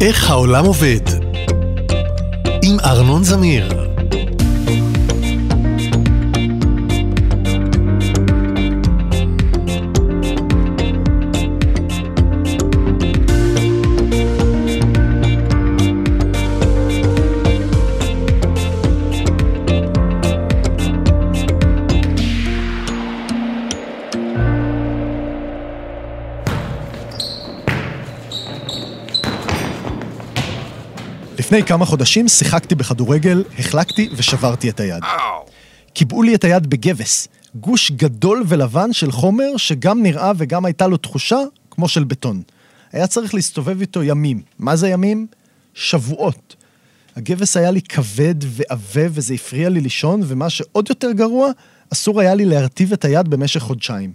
איך העולם עובד? עם ארנון זמיר. לפני כמה חודשים שיחקתי בכדורגל, החלקתי ושברתי את היד. קיבעו לי את היד בגבס, גוש גדול ולבן של חומר שגם נראה וגם הייתה לו תחושה כמו של בטון. היה צריך להסתובב איתו ימים. מה זה ימים? שבועות. הגבס היה לי כבד ועבה וזה הפריע לי לישון, ומה שעוד יותר גרוע, אסור היה לי להרטיב את היד במשך חודשיים.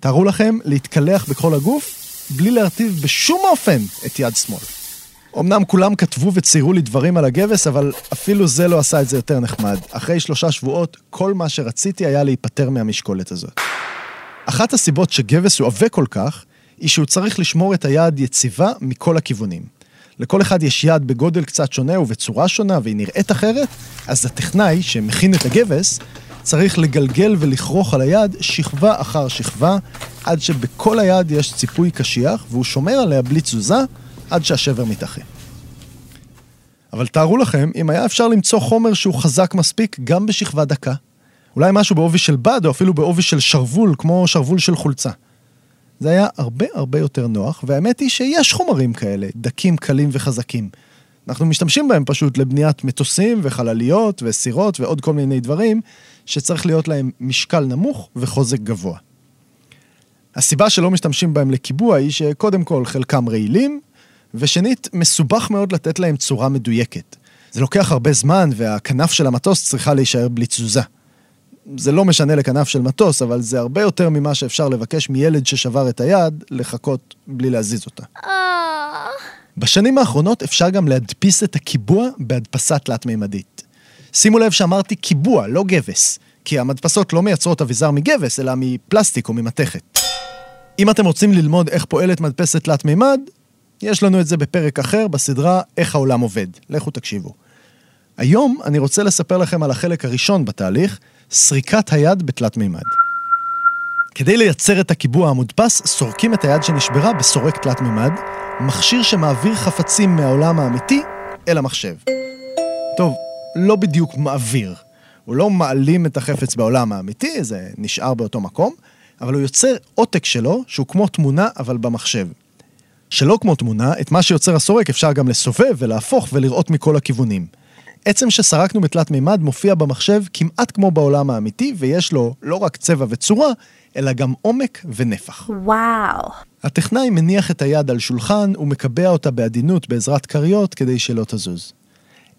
תארו לכם להתקלח בכל הגוף בלי להרטיב בשום אופן את יד שמאל. אמנם כולם כתבו וציירו לי דברים על הגבס, אבל אפילו זה לא עשה את זה יותר נחמד. אחרי שלושה שבועות, כל מה שרציתי היה להיפטר מהמשקולת הזאת. אחת הסיבות שגבס הוא עבה כל כך, היא שהוא צריך לשמור את היד יציבה מכל הכיוונים. לכל אחד יש יד בגודל קצת שונה ובצורה שונה והיא נראית אחרת, אז הטכנאי שמכין את הגבס צריך לגלגל ולכרוך על היד שכבה אחר שכבה, עד שבכל היד יש ציפוי קשיח והוא שומר עליה בלי תזוזה עד שהשבר מתאחה. אבל תארו לכם, אם היה אפשר למצוא חומר שהוא חזק מספיק גם בשכבה דקה. אולי משהו בעובי של בד או אפילו בעובי של שרוול, כמו שרוול של חולצה. זה היה הרבה הרבה יותר נוח, והאמת היא שיש חומרים כאלה, דקים, קלים וחזקים. אנחנו משתמשים בהם פשוט לבניית מטוסים וחלליות וסירות ועוד כל מיני דברים שצריך להיות להם משקל נמוך וחוזק גבוה. הסיבה שלא משתמשים בהם לקיבוע היא שקודם כל חלקם רעילים, ושנית, מסובך מאוד לתת להם צורה מדויקת. זה לוקח הרבה זמן והכנף של המטוס צריכה להישאר בלי תזוזה. זה לא משנה לכנף של מטוס, אבל זה הרבה יותר ממה שאפשר לבקש מילד ששבר את היד לחכות בלי להזיז אותה. בשנים האחרונות אפשר גם להדפיס את הקיבוע בהדפסה תלת-מימדית. שימו לב שאמרתי קיבוע, לא גבס, כי המדפסות לא מייצרות אביזר מגבס, אלא מפלסטיק או ממתכת. אם אתם רוצים ללמוד איך פועלת מדפסת תלת-מימד, יש לנו את זה בפרק אחר בסדרה איך העולם עובד. לכו תקשיבו. היום אני רוצה לספר לכם על החלק הראשון בתהליך, סריקת היד בתלת מימד. כדי לייצר את הקיבוע המודפס, סורקים את היד שנשברה בסורק תלת מימד, מכשיר שמעביר חפצים מהעולם האמיתי אל המחשב. טוב, לא בדיוק מעביר. הוא לא מעלים את החפץ בעולם האמיתי, זה נשאר באותו מקום, אבל הוא יוצר עותק שלו, שהוא כמו תמונה, אבל במחשב. שלא כמו תמונה, את מה שיוצר הסורק אפשר גם לסובב ולהפוך ולראות מכל הכיוונים. עצם שסרקנו בתלת מימד מופיע במחשב כמעט כמו בעולם האמיתי, ויש לו לא רק צבע וצורה, אלא גם עומק ונפח. וואו. הטכנאי מניח את היד על שולחן ומקבע אותה בעדינות בעזרת כריות כדי שלא תזוז.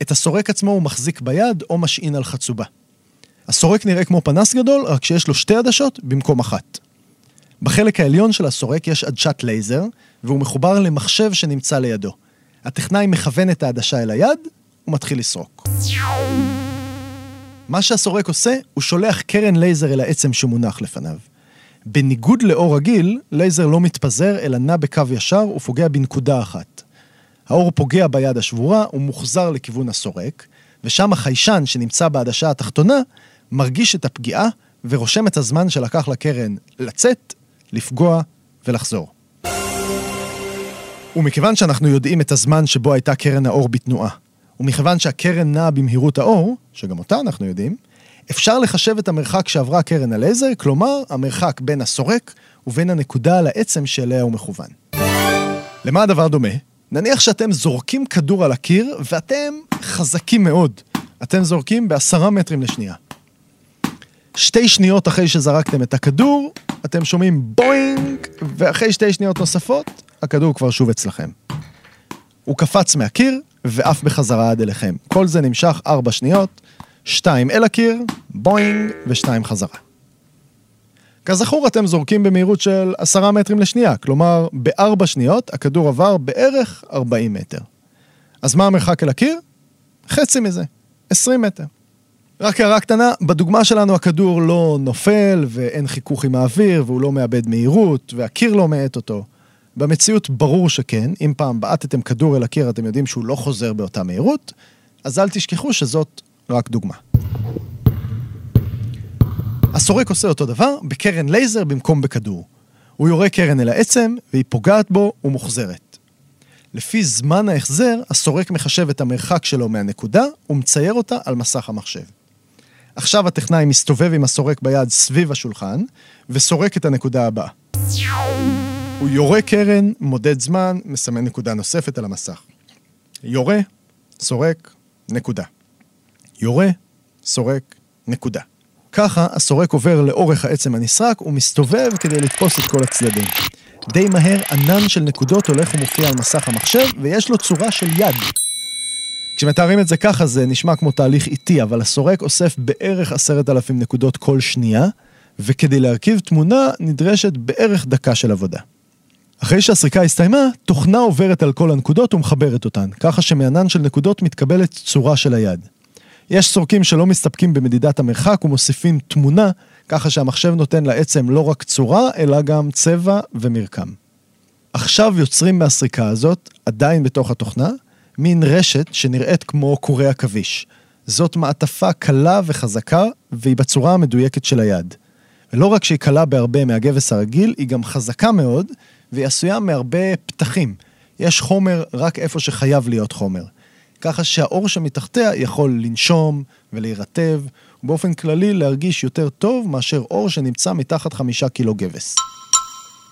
את הסורק עצמו הוא מחזיק ביד או משעין על חצובה. הסורק נראה כמו פנס גדול, רק שיש לו שתי עדשות במקום אחת. בחלק העליון של הסורק יש עדשת לייזר, והוא מחובר למחשב שנמצא לידו. הטכנאי מכוון את העדשה אל היד, ומתחיל לסרוק. מה שהסורק עושה, הוא שולח קרן לייזר אל העצם שמונח לפניו. בניגוד לאור רגיל, לייזר לא מתפזר, אלא נע בקו ישר ופוגע בנקודה אחת. האור פוגע ביד השבורה ומוחזר לכיוון הסורק, ושם החיישן שנמצא בעדשה התחתונה, מרגיש את הפגיעה ורושם את הזמן שלקח לקרן לצאת, לפגוע ולחזור. ומכיוון שאנחנו יודעים את הזמן שבו הייתה קרן האור בתנועה, ומכיוון שהקרן נעה במהירות האור, שגם אותה אנחנו יודעים, אפשר לחשב את המרחק שעברה קרן הלייזר, כלומר, המרחק בין הסורק ובין הנקודה על העצם שאליה הוא מכוון. למה הדבר דומה? נניח שאתם זורקים כדור על הקיר ואתם חזקים מאוד. אתם זורקים בעשרה מטרים לשנייה. שתי שניות אחרי שזרקתם את הכדור, אתם שומעים בוינג, ואחרי שתי שניות נוספות, הכדור כבר שוב אצלכם. הוא קפץ מהקיר ועף בחזרה עד אליכם. כל זה נמשך ארבע שניות, שתיים אל הקיר, בוינג ושתיים חזרה. כזכור, אתם זורקים במהירות של עשרה מטרים לשנייה, כלומר, בארבע שניות הכדור עבר בערך 40 מטר. אז מה המרחק אל הקיר? חצי מזה, 20 מטר. רק הערה קטנה, בדוגמה שלנו הכדור לא נופל ואין חיכוך עם האוויר והוא לא מאבד מהירות והקיר לא מאט אותו. במציאות ברור שכן, אם פעם בעטתם כדור אל הקיר אתם יודעים שהוא לא חוזר באותה מהירות, אז אל תשכחו שזאת רק דוגמה. הסורק עושה אותו דבר בקרן לייזר במקום בכדור. הוא יורה קרן אל העצם והיא פוגעת בו ומוחזרת. לפי זמן ההחזר, הסורק מחשב את המרחק שלו מהנקודה ומצייר אותה על מסך המחשב. עכשיו הטכנאי מסתובב עם הסורק ביד סביב השולחן וסורק את הנקודה הבאה. הוא יורה קרן, מודד זמן, מסמן נקודה נוספת על המסך. יורה, סורק, נקודה. יורה, סורק, נקודה. ככה הסורק עובר לאורך העצם הנסרק ומסתובב כדי לתפוס את כל הצדדים. די מהר ענן של נקודות הולך ומופיע על מסך המחשב ויש לו צורה של יד. כשמתארים את זה ככה זה נשמע כמו תהליך איטי, אבל הסורק אוסף בערך עשרת אלפים נקודות כל שנייה, וכדי להרכיב תמונה נדרשת בערך דקה של עבודה. אחרי שהסריקה הסתיימה, תוכנה עוברת על כל הנקודות ומחברת אותן, ככה שמענן של נקודות מתקבלת צורה של היד. יש סורקים שלא מסתפקים במדידת המרחק ומוסיפים תמונה, ככה שהמחשב נותן לעצם לא רק צורה, אלא גם צבע ומרקם. עכשיו יוצרים מהסריקה הזאת, עדיין בתוך התוכנה, מין רשת שנראית כמו קורי עכביש. זאת מעטפה קלה וחזקה, והיא בצורה המדויקת של היד. ולא רק שהיא קלה בהרבה מהגבס הרגיל, היא גם חזקה מאוד, והיא עשויה מהרבה פתחים. יש חומר רק איפה שחייב להיות חומר. ככה שהאור שמתחתיה יכול לנשום ולהירטב, ובאופן כללי להרגיש יותר טוב מאשר אור שנמצא מתחת חמישה קילו גבס.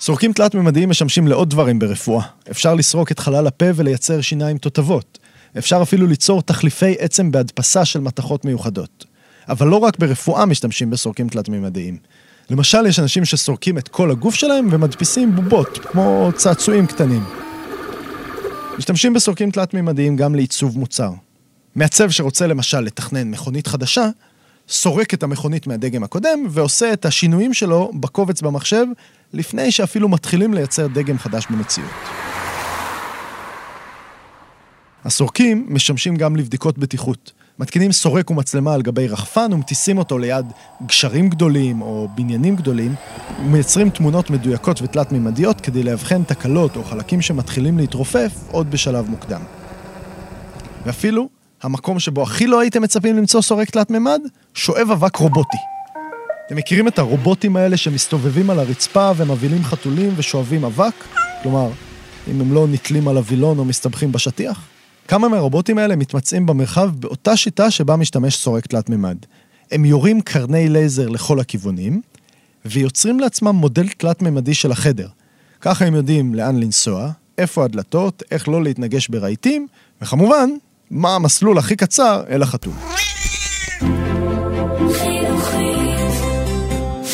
סורקים תלת-ממדיים משמשים לעוד דברים ברפואה. אפשר לסרוק את חלל הפה ולייצר שיניים תותבות. אפשר אפילו ליצור תחליפי עצם בהדפסה של מתכות מיוחדות. אבל לא רק ברפואה משתמשים בסורקים תלת-ממדיים. למשל, יש אנשים שסורקים את כל הגוף שלהם ומדפיסים בובות, כמו צעצועים קטנים. משתמשים בסורקים תלת-ממדיים גם לעיצוב מוצר. מעצב שרוצה למשל לתכנן מכונית חדשה, סורק את המכונית מהדגם הקודם ועושה את השינויים שלו בקובץ במחשב לפני שאפילו מתחילים לייצר דגם חדש במציאות. הסורקים משמשים גם לבדיקות בטיחות. מתקינים סורק ומצלמה על גבי רחפן ומטיסים אותו ליד גשרים גדולים או בניינים גדולים ומייצרים תמונות מדויקות ותלת-ממדיות כדי לאבחן תקלות או חלקים שמתחילים להתרופף עוד בשלב מוקדם. ואפילו, המקום שבו הכי לא הייתם מצפים למצוא סורק תלת-ממד, שואב אבק רובוטי. אתם מכירים את הרובוטים האלה שמסתובבים על הרצפה ומבהילים חתולים ושואבים אבק? כלומר, אם הם לא נתלים על הווילון או מסתבכים בשטיח? כמה מהרובוטים האלה מתמצאים במרחב באותה שיטה שבה משתמש סורק תלת-ממד. הם יורים קרני לייזר לכל הכיוונים, ויוצרים לעצמם מודל תלת-ממדי של החדר. ככה הם יודעים לאן לנסוע, איפה הדלתות, איך לא להתנגש ברהיטים, וכמובן, מה המסלול הכי קצר אל החתול.